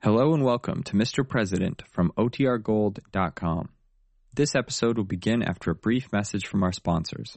Hello and welcome to Mr. President from OTRGold.com. This episode will begin after a brief message from our sponsors.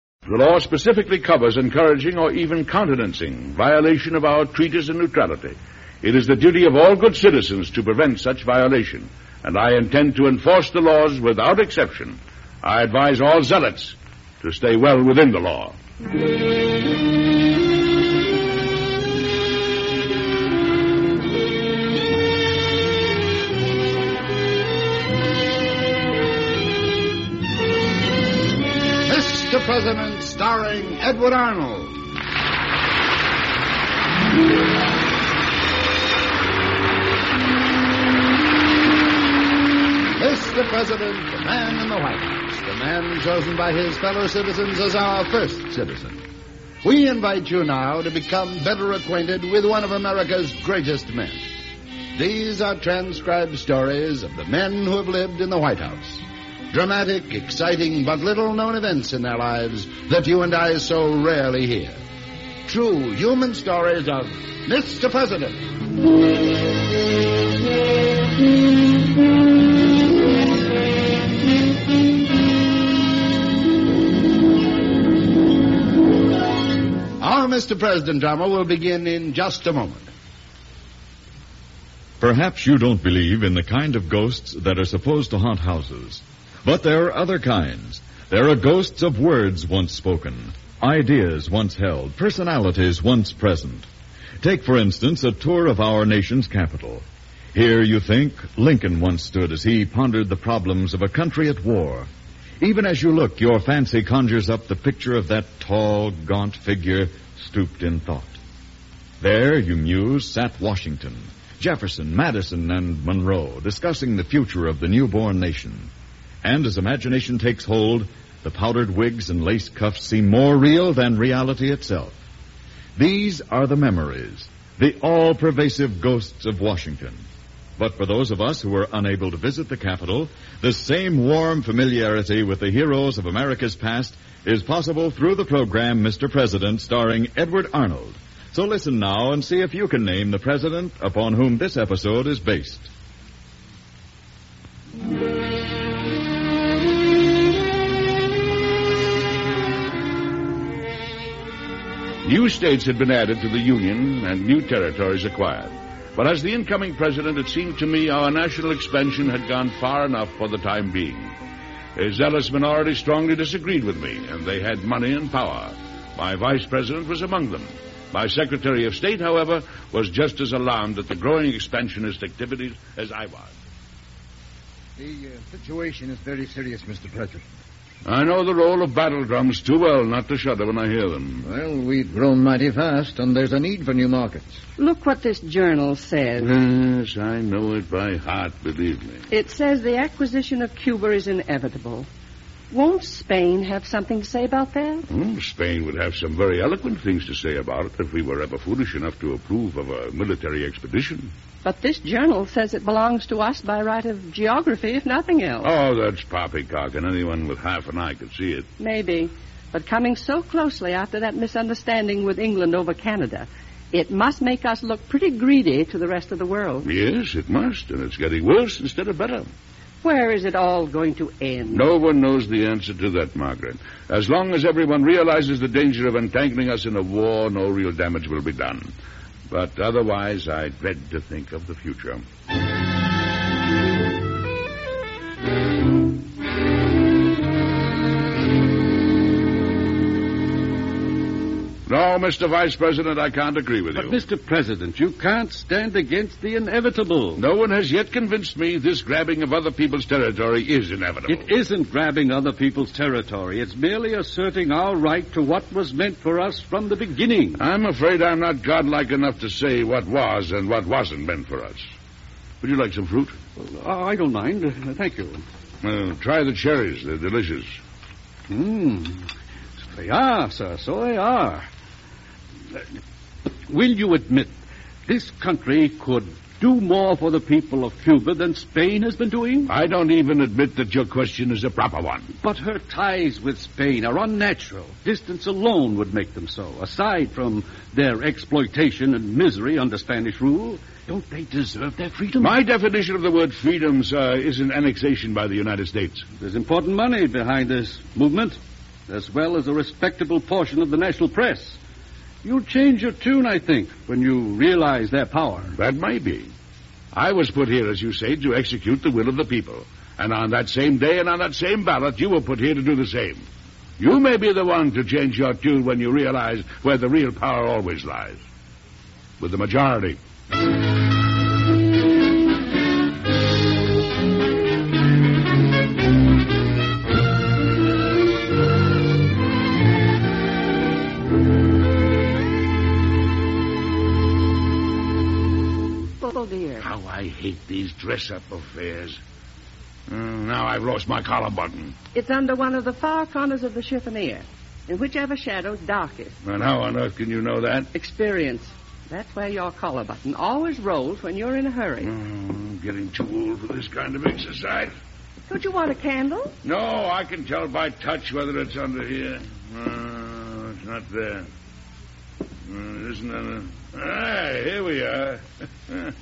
The law specifically covers encouraging or even countenancing violation of our treaties and neutrality. It is the duty of all good citizens to prevent such violation, and I intend to enforce the laws without exception. I advise all zealots to stay well within the law. President, starring Edward Arnold. Mr. President, the man in the White House, the man chosen by his fellow citizens as our first citizen. We invite you now to become better acquainted with one of America's greatest men. These are transcribed stories of the men who have lived in the White House dramatic, exciting, but little known events in their lives that you and I so rarely hear. True human stories of Mr. President. Our Mr. President drama will begin in just a moment. Perhaps you don't believe in the kind of ghosts that are supposed to haunt houses. But there are other kinds. There are ghosts of words once spoken, ideas once held, personalities once present. Take, for instance, a tour of our nation's capital. Here, you think, Lincoln once stood as he pondered the problems of a country at war. Even as you look, your fancy conjures up the picture of that tall, gaunt figure stooped in thought. There, you muse, sat Washington, Jefferson, Madison, and Monroe, discussing the future of the newborn nation. And as imagination takes hold, the powdered wigs and lace cuffs seem more real than reality itself. These are the memories, the all pervasive ghosts of Washington. But for those of us who were unable to visit the Capitol, the same warm familiarity with the heroes of America's past is possible through the program Mr. President starring Edward Arnold. So listen now and see if you can name the president upon whom this episode is based. New states had been added to the Union and new territories acquired. But as the incoming president, it seemed to me our national expansion had gone far enough for the time being. A zealous minority strongly disagreed with me, and they had money and power. My vice president was among them. My secretary of state, however, was just as alarmed at the growing expansionist activities as I was. The uh, situation is very serious, Mr. President. I know the roll of battle drums too well not to shudder when I hear them. Well, we've grown mighty fast, and there's a need for new markets. Look what this journal says. Yes, I know it by heart, believe me. It says the acquisition of Cuba is inevitable. Won't Spain have something to say about that? Hmm, Spain would have some very eloquent things to say about it if we were ever foolish enough to approve of a military expedition. But this journal says it belongs to us by right of geography, if nothing else. Oh, that's poppycock, and anyone with half an eye could see it. Maybe. But coming so closely after that misunderstanding with England over Canada, it must make us look pretty greedy to the rest of the world. Yes, it must, and it's getting worse instead of better. Where is it all going to end? No one knows the answer to that, Margaret. As long as everyone realizes the danger of entangling us in a war, no real damage will be done. But otherwise, I dread to think of the future. No, Mr. Vice President, I can't agree with But, you. Mr. President, you can't stand against the inevitable. No one has yet convinced me this grabbing of other people's territory is inevitable. It isn't grabbing other people's territory. It's merely asserting our right to what was meant for us from the beginning. I'm afraid I'm not godlike enough to say what was and what wasn't meant for us. Would you like some fruit? Uh, I don't mind. Uh, thank you. Try the cherries. They're delicious. Hmm. They are, sir. So they are. Will you admit this country could do more for the people of Cuba than Spain has been doing? I don't even admit that your question is a proper one. But her ties with Spain are unnatural. Distance alone would make them so. Aside from their exploitation and misery under Spanish rule, don't they deserve their freedom? My definition of the word freedom, sir, is an annexation by the United States. There's important money behind this movement, as well as a respectable portion of the national press. You'll change your tune, I think, when you realize their power. That may be. I was put here, as you say, to execute the will of the people. And on that same day and on that same ballot, you were put here to do the same. You may be the one to change your tune when you realize where the real power always lies. With the majority. Hate these dress-up affairs. Uh, now I've lost my collar button. It's under one of the far corners of the chiffonier, in whichever shadow's darkest. And how on earth can you know that? Experience. That's where your collar button always rolls when you're in a hurry. Mm, I'm getting too old for this kind of exercise. Don't you want a candle? No, I can tell by touch whether it's under here. Uh, it's not there. Uh, it isn't under. Hey, here we are.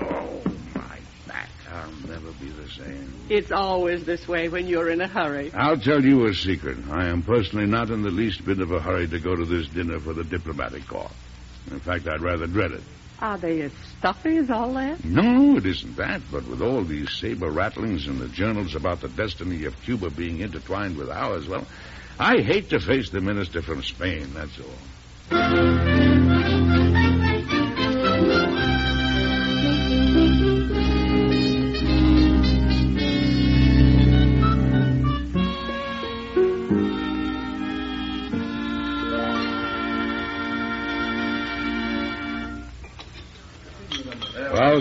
oh, my back. I'll never be the same. It's always this way when you're in a hurry. I'll tell you a secret. I am personally not in the least bit of a hurry to go to this dinner for the diplomatic corps. In fact, I'd rather dread it. Are they as stuffy as all that? No, it isn't that. But with all these saber rattlings in the journals about the destiny of Cuba being intertwined with ours, well, I hate to face the minister from Spain, that's all.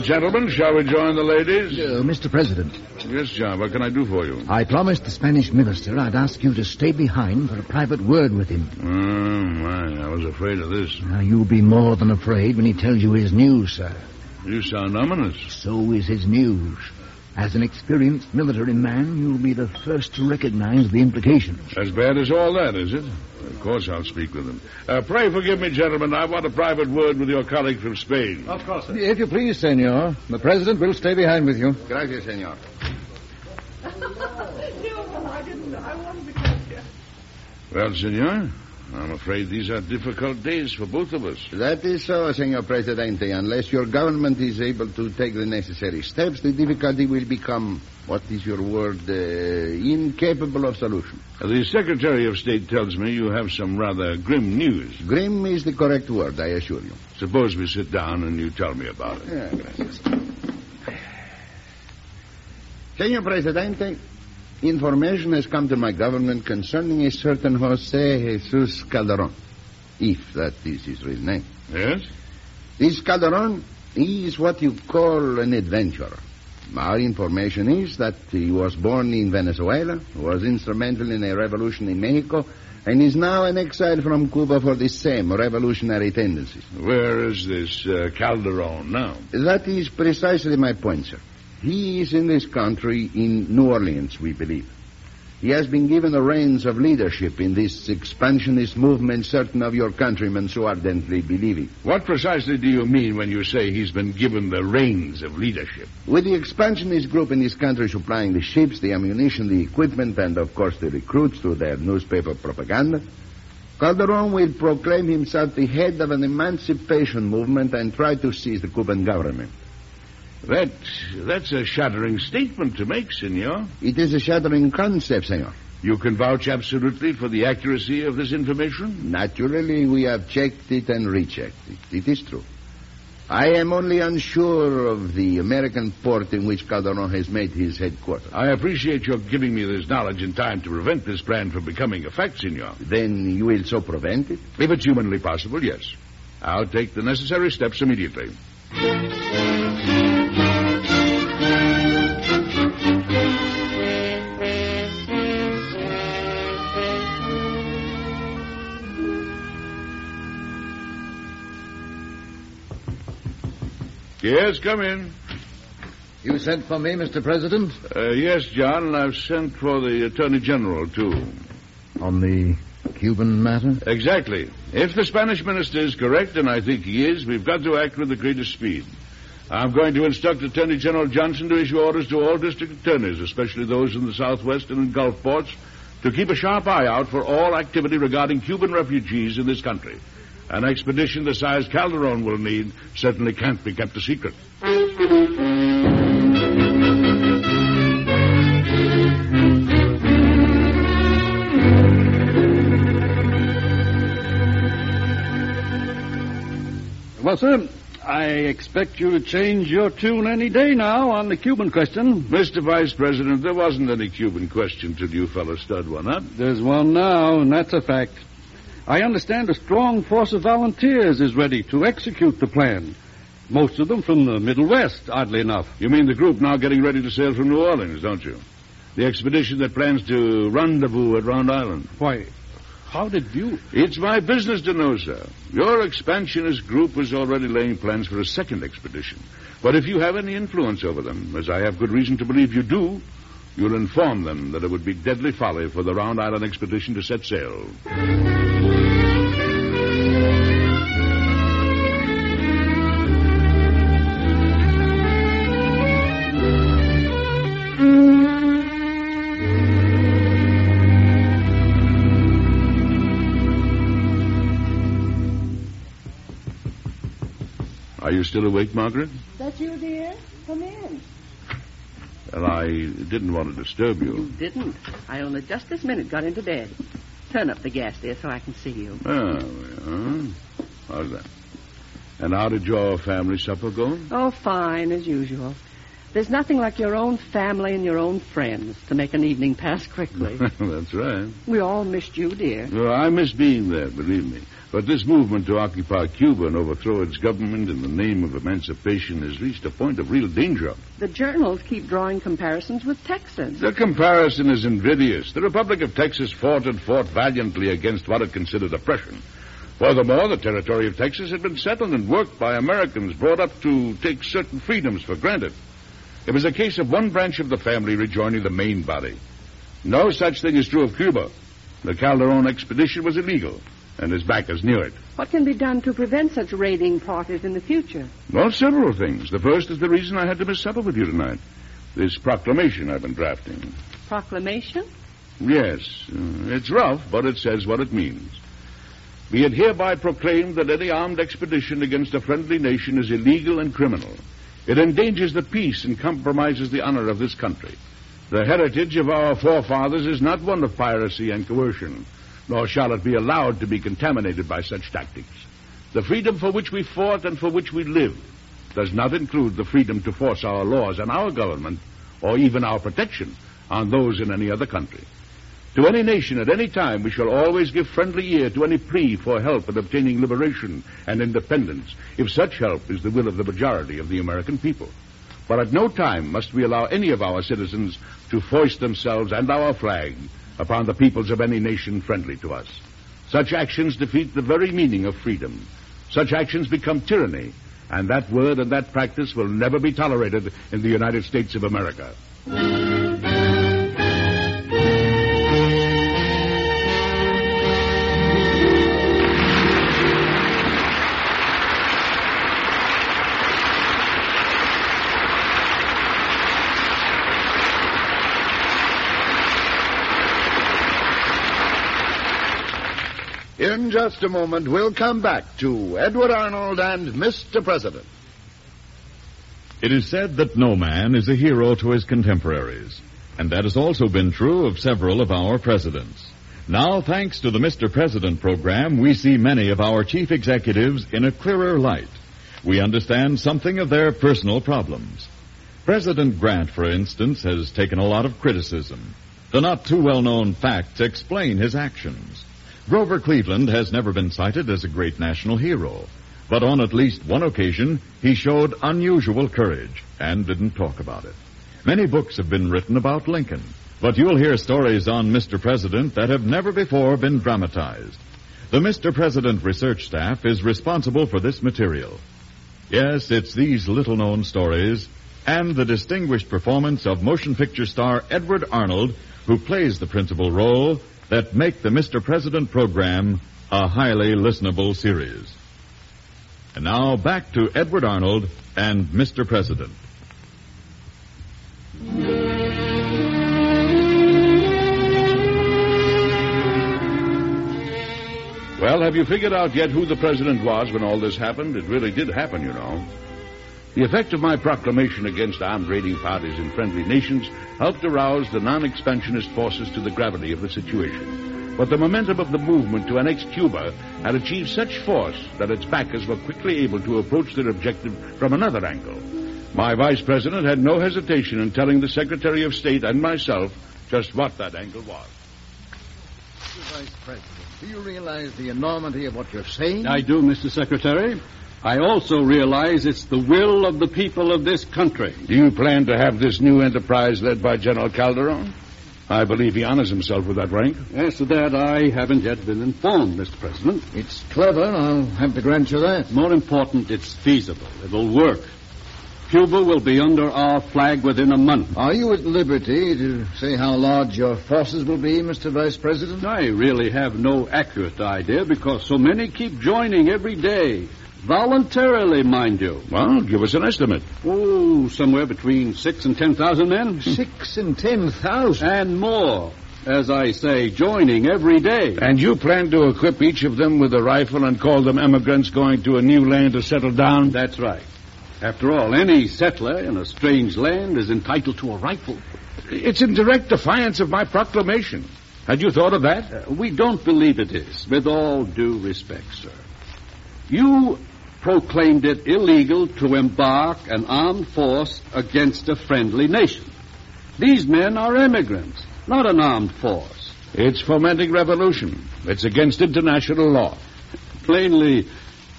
Gentlemen, shall we join the ladies? Uh, Mr. President, Yes, John. What can I do for you? I promised the Spanish minister I'd ask you to stay behind for a private word with him. Oh, my. I was afraid of this. Now, you'll be more than afraid when he tells you his news, sir. You sound ominous. So is his news. As an experienced military man, you'll be the first to recognize the implications. As bad as all that, is it? Of course I'll speak with him. Uh, pray forgive me, gentlemen. I want a private word with your colleague from Spain. Of course, sir. If you please, senor. The president will stay behind with you. Gracias, senor. No, I didn't. I wanted to catch you. Well, senor, I'm afraid these are difficult days for both of us. That is so, Senor Presidente. Unless your government is able to take the necessary steps, the difficulty will become, what is your word, uh, incapable of solution. The Secretary of State tells me you have some rather grim news. Grim is the correct word, I assure you. Suppose we sit down and you tell me about it. Yeah, gracias. Senor Presidente, information has come to my government concerning a certain Jose Jesus Calderon, if that is his real name. Yes? This Calderon he is what you call an adventurer. Our information is that he was born in Venezuela, was instrumental in a revolution in Mexico, and is now an exile from Cuba for the same revolutionary tendencies. Where is this uh, Calderon now? That is precisely my point, sir. He is in this country in New Orleans, we believe. He has been given the reins of leadership in this expansionist movement certain of your countrymen so ardently believe in. What precisely do you mean when you say he's been given the reins of leadership? With the expansionist group in this country supplying the ships, the ammunition, the equipment, and of course the recruits through their newspaper propaganda, Calderon will proclaim himself the head of an emancipation movement and try to seize the Cuban government. That, that's a shattering statement to make, senor. It is a shattering concept, senor. You can vouch absolutely for the accuracy of this information? Naturally, we have checked it and rechecked it. It is true. I am only unsure of the American port in which Calderon has made his headquarters. I appreciate your giving me this knowledge in time to prevent this plan from becoming a fact, senor. Then you will so prevent it? If it's humanly possible, yes. I'll take the necessary steps immediately. Yes, come in. You sent for me, Mr. President? Uh, yes, John, and I've sent for the Attorney General, too. On the Cuban matter? Exactly. If the Spanish minister is correct, and I think he is, we've got to act with the greatest speed. I'm going to instruct Attorney General Johnson to issue orders to all district attorneys, especially those in the southwest and in Gulf ports, to keep a sharp eye out for all activity regarding Cuban refugees in this country. An expedition the size Calderon will need certainly can't be kept a secret. Well, sir, I expect you to change your tune any day now on the Cuban question. Mr. Vice President, there wasn't any Cuban question till you fellows stirred one up. There's one now, and that's a fact. I understand a strong force of volunteers is ready to execute the plan. Most of them from the Middle West, oddly enough. You mean the group now getting ready to sail from New Orleans, don't you? The expedition that plans to rendezvous at Round Island. Why, how did you? It's my business to know, sir. Your expansionist group was already laying plans for a second expedition. But if you have any influence over them, as I have good reason to believe you do, you'll inform them that it would be deadly folly for the Round Island expedition to set sail. Still awake, Margaret? That you, dear? Come in. Well, I didn't want to disturb You you. didn't. I only just this minute got into bed. Turn up the gas, dear, so I can see you. Oh, yeah. How's that? And how did your family supper go? Oh, fine, as usual. There's nothing like your own family and your own friends to make an evening pass quickly. That's right. we all missed you, dear. Well, I miss being there, believe me. But this movement to occupy Cuba and overthrow its government in the name of emancipation has reached a point of real danger. The journals keep drawing comparisons with Texas. The comparison is invidious. The Republic of Texas fought and fought valiantly against what it considered oppression. Furthermore, the territory of Texas had been settled and worked by Americans brought up to take certain freedoms for granted. It was a case of one branch of the family rejoining the main body. No such thing is true of Cuba. The Calderon expedition was illegal, and his backers knew it. What can be done to prevent such raiding parties in the future? Well, several things. The first is the reason I had to miss supper with you tonight. This proclamation I've been drafting. Proclamation? Yes, uh, it's rough, but it says what it means. Be it hereby proclaimed that any armed expedition against a friendly nation is illegal and criminal. It endangers the peace and compromises the honor of this country. The heritage of our forefathers is not one of piracy and coercion, nor shall it be allowed to be contaminated by such tactics. The freedom for which we fought and for which we live does not include the freedom to force our laws and our government, or even our protection, on those in any other country. To any nation at any time, we shall always give friendly ear to any plea for help in obtaining liberation and independence, if such help is the will of the majority of the American people. But at no time must we allow any of our citizens to foist themselves and our flag upon the peoples of any nation friendly to us. Such actions defeat the very meaning of freedom. Such actions become tyranny, and that word and that practice will never be tolerated in the United States of America. In just a moment, we'll come back to Edward Arnold and Mr. President. It is said that no man is a hero to his contemporaries, and that has also been true of several of our presidents. Now, thanks to the Mr. President program, we see many of our chief executives in a clearer light. We understand something of their personal problems. President Grant, for instance, has taken a lot of criticism. The not too well known facts explain his actions. Grover Cleveland has never been cited as a great national hero, but on at least one occasion he showed unusual courage and didn't talk about it. Many books have been written about Lincoln, but you'll hear stories on Mr. President that have never before been dramatized. The Mr. President research staff is responsible for this material. Yes, it's these little known stories and the distinguished performance of motion picture star Edward Arnold, who plays the principal role, that make the Mr. President program a highly listenable series. And now back to Edward Arnold and Mr. President. Well, have you figured out yet who the president was when all this happened? It really did happen, you know. The effect of my proclamation against armed raiding parties in friendly nations helped arouse the non-expansionist forces to the gravity of the situation. But the momentum of the movement to annex Cuba had achieved such force that its backers were quickly able to approach their objective from another angle. My vice president had no hesitation in telling the Secretary of State and myself just what that angle was. Mr. Vice President, do you realize the enormity of what you're saying? I do, Mr. Secretary. I also realize it's the will of the people of this country. Do you plan to have this new enterprise led by General Calderon? I believe he honors himself with that rank. As to that, I haven't yet been informed, Mr. President. It's clever, I'll have to grant you that. More important, it's feasible. It'll work. Cuba will be under our flag within a month. Are you at liberty to say how large your forces will be, Mr. Vice President? I really have no accurate idea because so many keep joining every day. Voluntarily, mind you. Well, give us an estimate. Oh, somewhere between six and ten thousand men. Six and ten thousand. And more. As I say, joining every day. And you plan to equip each of them with a rifle and call them emigrants going to a new land to settle down? That's right. After all, any settler in a strange land is entitled to a rifle. It's in direct defiance of my proclamation. Had you thought of that? Uh, we don't believe it is, with all due respect, sir. You proclaimed it illegal to embark an armed force against a friendly nation. These men are immigrants, not an armed force. It's fomenting revolution. It's against international law. Plainly,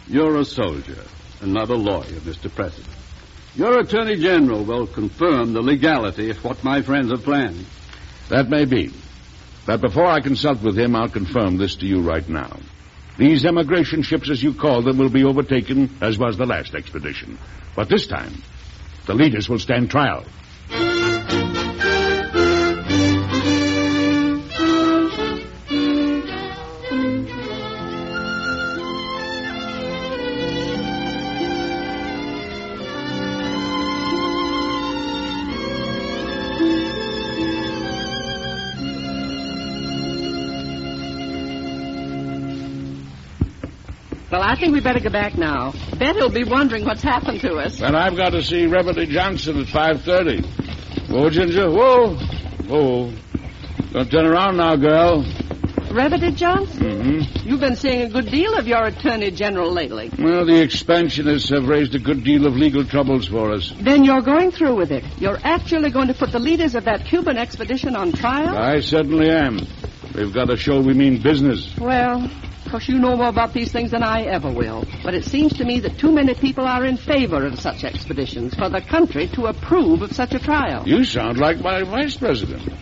you're a soldier and not a lawyer, Mr. President. Your Attorney General will confirm the legality of what my friends have planned. That may be. But before I consult with him, I'll confirm this to you right now. These emigration ships, as you call them, will be overtaken, as was the last expedition. But this time, the leaders will stand trial. Well, I think we better go back now. Betty'll be wondering what's happened to us. Then I've got to see Reverdy Johnson at 5.30. Whoa, Ginger. Whoa. Whoa. Don't turn around now, girl. Reverdy Johnson? Mm-hmm. You've been seeing a good deal of your Attorney General lately. Well, the expansionists have raised a good deal of legal troubles for us. Then you're going through with it. You're actually going to put the leaders of that Cuban expedition on trial? I certainly am. We've got to show we mean business. Well, course, you know more about these things than I ever will. But it seems to me that too many people are in favor of such expeditions for the country to approve of such a trial. You sound like my vice president.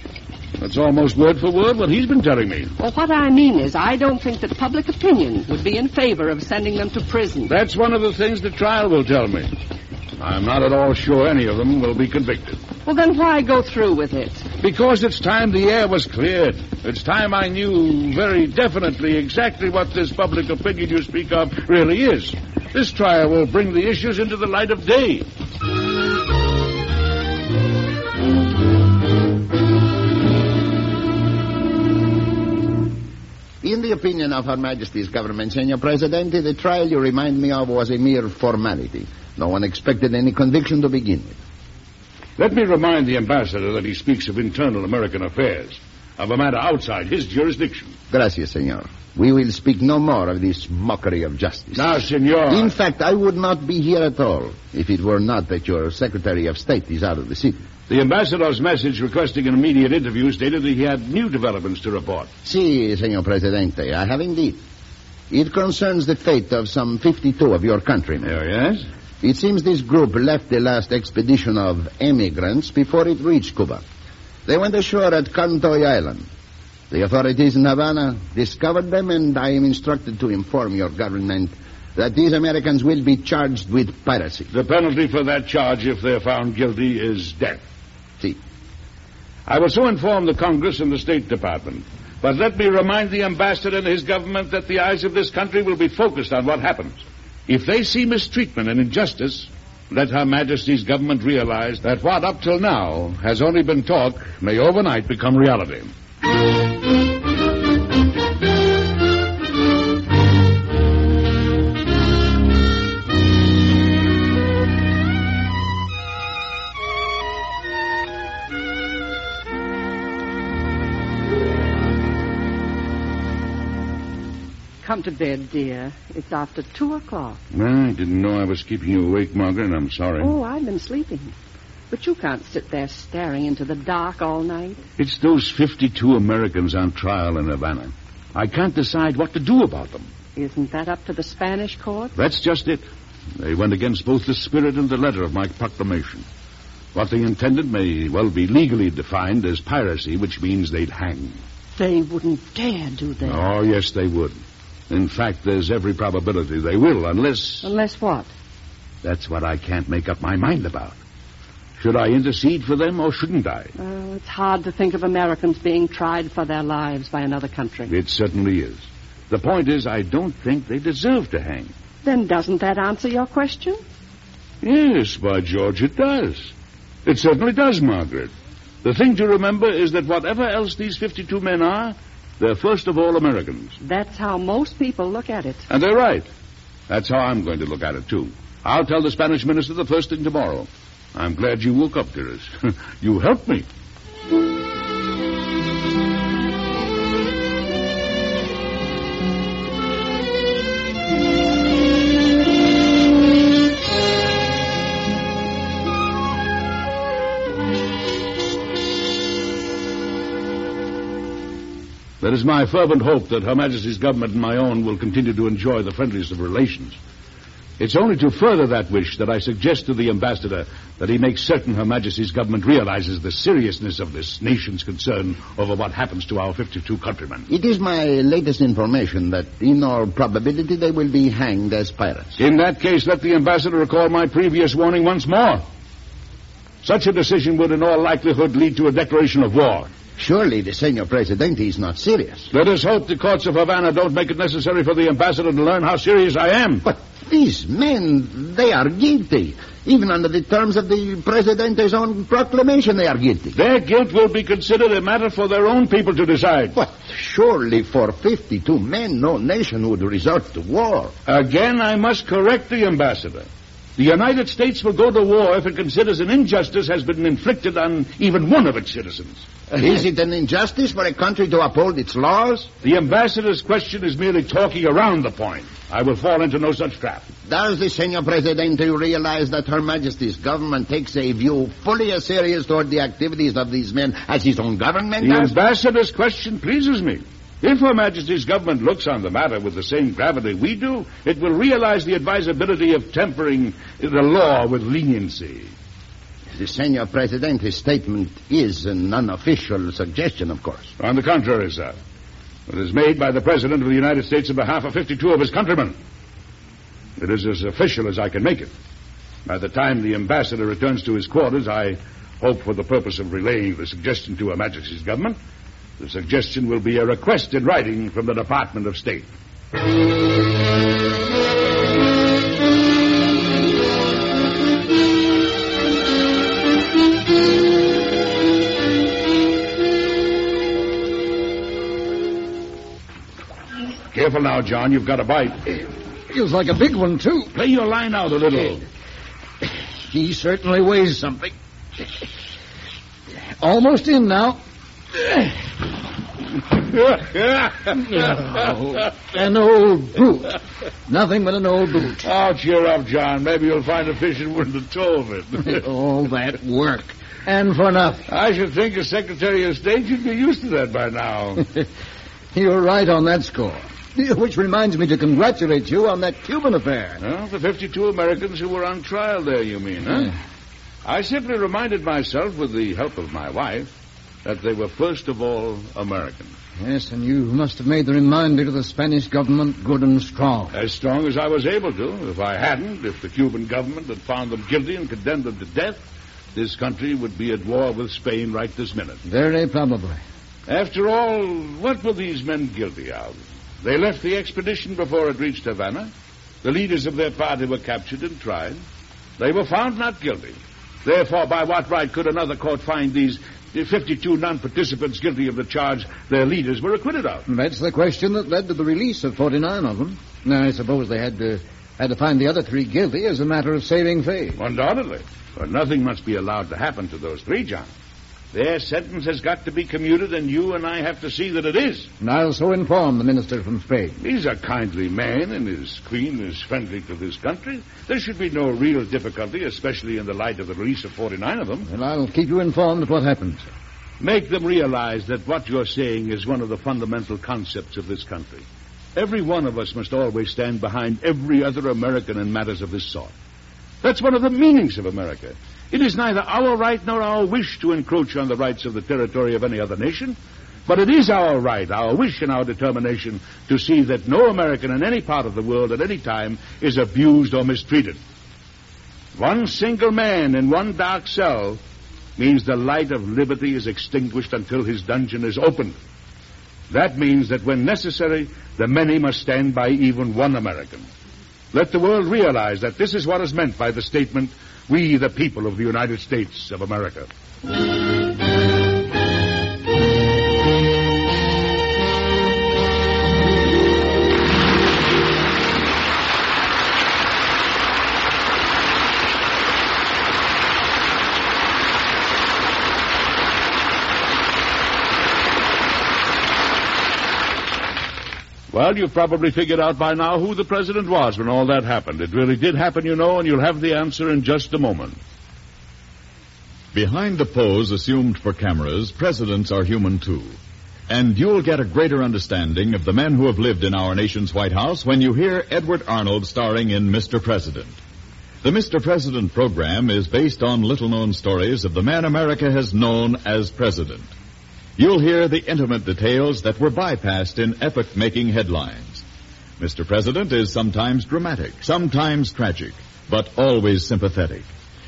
That's almost word for word what he's been telling me. Well, what I mean is, I don't think that public opinion would be in favor of sending them to prison. That's one of the things the trial will tell me. I'm not at all sure any of them will be convicted. Well, then why go through with it? Because it's time the air was cleared. It's time I knew very definitely exactly what this public opinion you speak of really is. This trial will bring the issues into the light of day. In the opinion of Her Majesty's government, Senor Presidente, the trial you remind me of was a mere formality. No one expected any conviction to begin with. Let me remind the ambassador that he speaks of internal American affairs, of a matter outside his jurisdiction. Gracias, senor. We will speak no more of this mockery of justice. Now, senor. In fact, I would not be here at all if it were not that your Secretary of State is out of the city. The ambassador's message requesting an immediate interview stated that he had new developments to report. Si, senor Presidente, I have indeed. It concerns the fate of some 52 of your countrymen. Oh, yes? It seems this group left the last expedition of emigrants before it reached Cuba. They went ashore at Contoy Island. The authorities in Havana discovered them, and I am instructed to inform your government that these Americans will be charged with piracy. The penalty for that charge, if they're found guilty, is death. See. I will so inform the Congress and the State Department. But let me remind the ambassador and his government that the eyes of this country will be focused on what happens. If they see mistreatment and injustice, let Her Majesty's government realize that what up till now has only been talk may overnight become reality. Come to bed, dear. It's after two o'clock. I didn't know I was keeping you awake, Margaret. I'm sorry. Oh, I've been sleeping. But you can't sit there staring into the dark all night. It's those 52 Americans on trial in Havana. I can't decide what to do about them. Isn't that up to the Spanish court? That's just it. They went against both the spirit and the letter of my proclamation. What they intended may well be legally defined as piracy, which means they'd hang. They wouldn't dare do that. Oh, yes, they would. In fact, there's every probability they will, unless. Unless what? That's what I can't make up my mind about. Should I intercede for them or shouldn't I? Oh, it's hard to think of Americans being tried for their lives by another country. It certainly is. The point is, I don't think they deserve to hang. Then doesn't that answer your question? Yes, by George, it does. It certainly does, Margaret. The thing to remember is that whatever else these 52 men are, they're first of all Americans. That's how most people look at it. And they're right. That's how I'm going to look at it, too. I'll tell the Spanish minister the first thing tomorrow. I'm glad you woke up, dearest. you helped me. It is my fervent hope that Her Majesty's government and my own will continue to enjoy the friendliest of relations. It's only to further that wish that I suggest to the ambassador that he makes certain Her Majesty's government realizes the seriousness of this nation's concern over what happens to our 52 countrymen. It is my latest information that in all probability they will be hanged as pirates. In that case, let the ambassador recall my previous warning once more. Such a decision would in all likelihood lead to a declaration of war. Surely the Senor Presidente is not serious. Let us hope the courts of Havana don't make it necessary for the ambassador to learn how serious I am. But these men, they are guilty. Even under the terms of the Presidente's own proclamation, they are guilty. Their guilt will be considered a matter for their own people to decide. But surely for 52 men, no nation would resort to war. Again, I must correct the ambassador. The United States will go to war if it considers an injustice has been inflicted on even one of its citizens. Uh, is it an injustice for a country to uphold its laws? The ambassador's question is merely talking around the point. I will fall into no such trap. Does the Senor Presidente realize that Her Majesty's government takes a view fully as serious toward the activities of these men as his own government The does? ambassador's question pleases me. If Her Majesty's government looks on the matter with the same gravity we do, it will realize the advisability of tempering the law with leniency. The Senor Presidente's statement is an unofficial suggestion, of course. On the contrary, sir. It is made by the President of the United States on behalf of 52 of his countrymen. It is as official as I can make it. By the time the ambassador returns to his quarters, I hope for the purpose of relaying the suggestion to Her Majesty's government, the suggestion will be a request in writing from the Department of State. Careful now, John. You've got a bite. Feels like a big one, too. Play your line out a little. He certainly weighs something. Almost in now. Oh, an old boot. Nothing but an old boot. Oh, cheer up, John. Maybe you'll find a fish win the toe of it. All that work. And for nothing. I should think a Secretary of State should be used to that by now. You're right on that score. Which reminds me to congratulate you on that Cuban affair. Well, the 52 Americans who were on trial there, you mean, huh? Yeah. I simply reminded myself, with the help of my wife, that they were first of all American. Yes, and you must have made the reminder to the Spanish government good and strong. As strong as I was able to. If I hadn't, if the Cuban government had found them guilty and condemned them to death, this country would be at war with Spain right this minute. Very probably. After all, what were these men guilty of? They left the expedition before it reached Havana. The leaders of their party were captured and tried. They were found not guilty. Therefore, by what right could another court find these 52 non-participants guilty of the charge their leaders were acquitted of? Hmm, that's the question that led to the release of 49 of them. Now, I suppose they had to, had to find the other three guilty as a matter of saving face. Undoubtedly. But nothing must be allowed to happen to those three, John. Their sentence has got to be commuted, and you and I have to see that it is. And I'll so inform the minister from Spain. He's a kindly man, and his queen is friendly to this country. There should be no real difficulty, especially in the light of the release of 49 of them. And I'll keep you informed of what happens. Make them realize that what you're saying is one of the fundamental concepts of this country. Every one of us must always stand behind every other American in matters of this sort. That's one of the meanings of America. It is neither our right nor our wish to encroach on the rights of the territory of any other nation, but it is our right, our wish, and our determination to see that no American in any part of the world at any time is abused or mistreated. One single man in one dark cell means the light of liberty is extinguished until his dungeon is opened. That means that when necessary, the many must stand by even one American. Let the world realize that this is what is meant by the statement, we the people of the United States of America. Well, you've probably figured out by now who the president was when all that happened. It really did happen, you know, and you'll have the answer in just a moment. Behind the pose assumed for cameras, presidents are human too. And you'll get a greater understanding of the men who have lived in our nation's White House when you hear Edward Arnold starring in Mr. President. The Mr. President program is based on little known stories of the man America has known as president. You'll hear the intimate details that were bypassed in epoch making headlines. Mr. President is sometimes dramatic, sometimes tragic, but always sympathetic.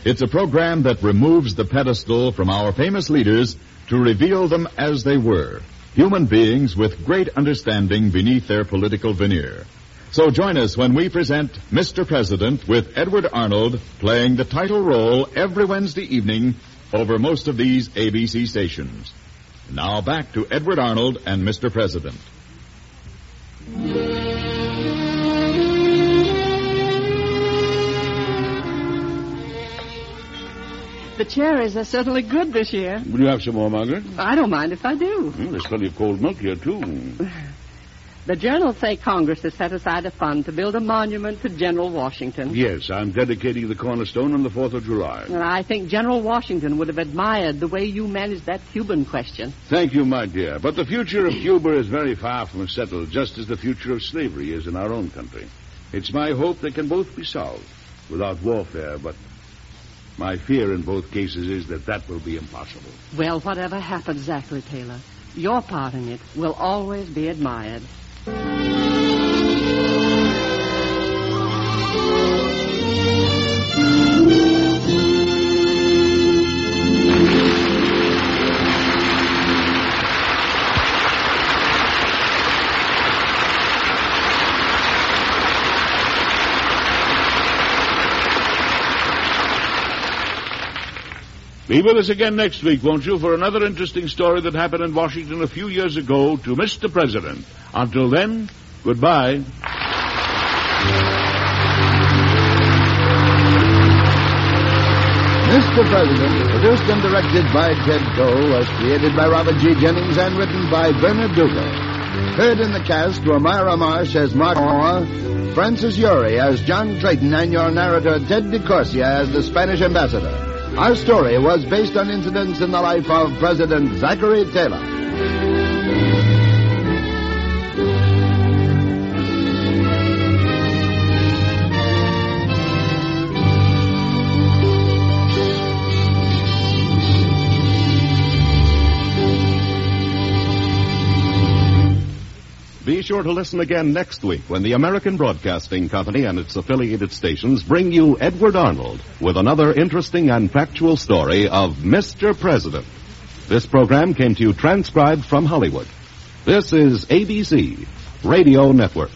It's a program that removes the pedestal from our famous leaders to reveal them as they were human beings with great understanding beneath their political veneer. So join us when we present Mr. President with Edward Arnold playing the title role every Wednesday evening over most of these ABC stations. Now back to Edward Arnold and Mr. President. The cherries are certainly good this year. Will you have some more, Margaret? I don't mind if I do. Hmm, there's plenty of cold milk here, too. The journals say Congress has set aside a fund to build a monument to General Washington. Yes, I'm dedicating the cornerstone on the 4th of July. And I think General Washington would have admired the way you managed that Cuban question. Thank you, my dear. But the future of Cuba is very far from settled, just as the future of slavery is in our own country. It's my hope they can both be solved without warfare, but my fear in both cases is that that will be impossible. Well, whatever happens, Zachary Taylor, your part in it will always be admired. Be with us again next week, won't you, for another interesting story that happened in Washington a few years ago to Mr. President. Until then, goodbye. Mr. President, produced and directed by Ted Cole, was created by Robert G. Jennings and written by Bernard Dugal. Heard in the cast were Myra Marsh as Mark Moore, Francis Uri as John Clayton, and your narrator Ted DeCorsia as the Spanish ambassador. Our story was based on incidents in the life of President Zachary Taylor. Sure to listen again next week when the American Broadcasting Company and its affiliated stations bring you Edward Arnold with another interesting and factual story of Mr. President. This program came to you transcribed from Hollywood. This is ABC Radio Network.